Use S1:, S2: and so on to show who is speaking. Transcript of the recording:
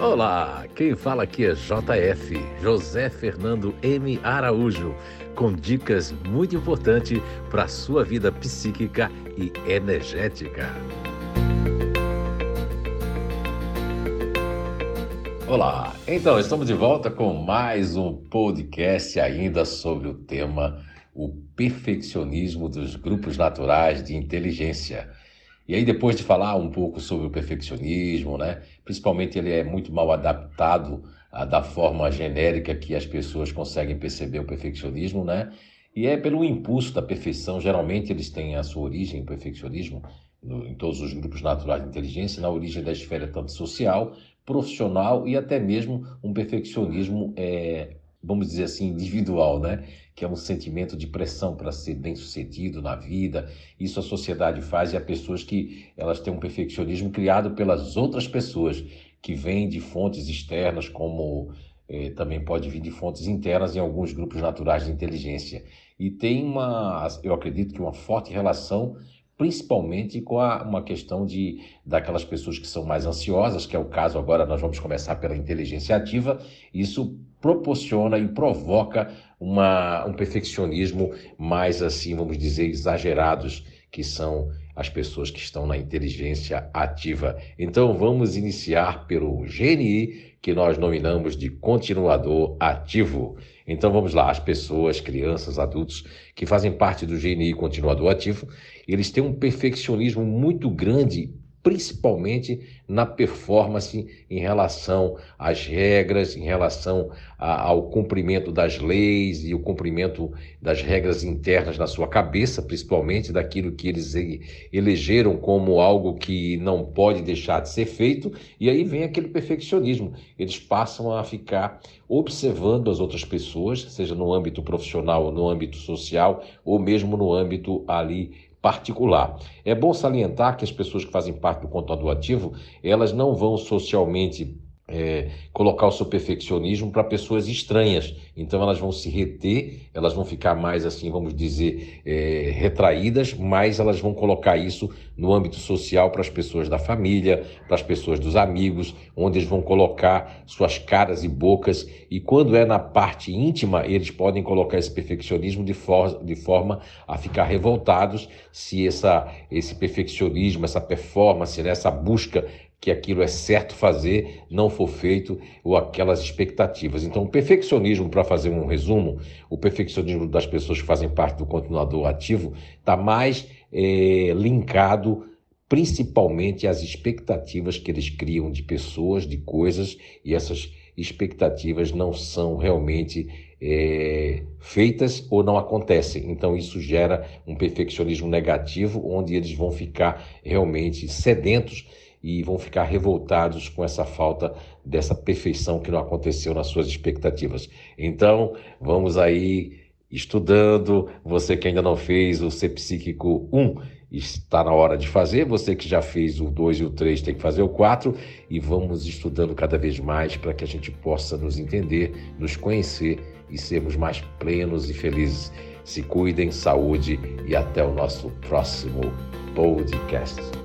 S1: Olá, quem fala aqui é JF, José Fernando M. Araújo, com dicas muito importantes para a sua vida psíquica e energética. Olá, então estamos de volta com mais um podcast ainda sobre o tema o perfeccionismo dos grupos naturais de inteligência. E aí, depois de falar um pouco sobre o perfeccionismo, né? principalmente ele é muito mal adaptado a, da forma genérica que as pessoas conseguem perceber o perfeccionismo, né? E é pelo impulso da perfeição. Geralmente eles têm a sua origem, o perfeccionismo, no, em todos os grupos naturais de inteligência, na origem da esfera tanto social, profissional e até mesmo um perfeccionismo é, vamos dizer assim, individual, né? Que é um sentimento de pressão para ser bem-sucedido na vida. Isso a sociedade faz e há pessoas que elas têm um perfeccionismo criado pelas outras pessoas, que vêm de fontes externas, como eh, também pode vir de fontes internas em alguns grupos naturais de inteligência. E tem uma, eu acredito que uma forte relação principalmente com a, uma questão de daquelas pessoas que são mais ansiosas, que é o caso agora, nós vamos começar pela inteligência ativa, isso proporciona e provoca uma, um perfeccionismo mais assim, vamos dizer, exagerados, que são as pessoas que estão na inteligência ativa. Então vamos iniciar pelo GNI, que nós nominamos de continuador ativo. Então vamos lá, as pessoas, crianças, adultos que fazem parte do GNI continuador ativo, eles têm um perfeccionismo muito grande principalmente na performance em relação às regras, em relação a, ao cumprimento das leis e o cumprimento das regras internas na sua cabeça, principalmente daquilo que eles elegeram como algo que não pode deixar de ser feito, e aí vem aquele perfeccionismo. Eles passam a ficar observando as outras pessoas, seja no âmbito profissional, no âmbito social, ou mesmo no âmbito ali particular. É bom salientar que as pessoas que fazem parte do contador ativo, elas não vão socialmente é, colocar o seu perfeccionismo para pessoas estranhas. Então elas vão se reter, elas vão ficar mais assim, vamos dizer, é, retraídas, mas elas vão colocar isso no âmbito social para as pessoas da família, para as pessoas dos amigos, onde eles vão colocar suas caras e bocas. E quando é na parte íntima, eles podem colocar esse perfeccionismo de, for de forma a ficar revoltados se essa, esse perfeccionismo, essa performance, né, essa busca que aquilo é certo fazer, não for feito, ou aquelas expectativas. Então, o perfeccionismo, para fazer um resumo, o perfeccionismo das pessoas que fazem parte do continuador ativo está mais é, linkado principalmente às expectativas que eles criam de pessoas, de coisas, e essas expectativas não são realmente é, feitas ou não acontecem. Então, isso gera um perfeccionismo negativo, onde eles vão ficar realmente sedentos e vão ficar revoltados com essa falta dessa perfeição que não aconteceu nas suas expectativas. Então, vamos aí estudando. Você que ainda não fez o Ser Psíquico 1, está na hora de fazer. Você que já fez o 2 e o 3 tem que fazer o 4 e vamos estudando cada vez mais para que a gente possa nos entender, nos conhecer e sermos mais plenos e felizes. Se cuidem, saúde e até o nosso próximo podcast.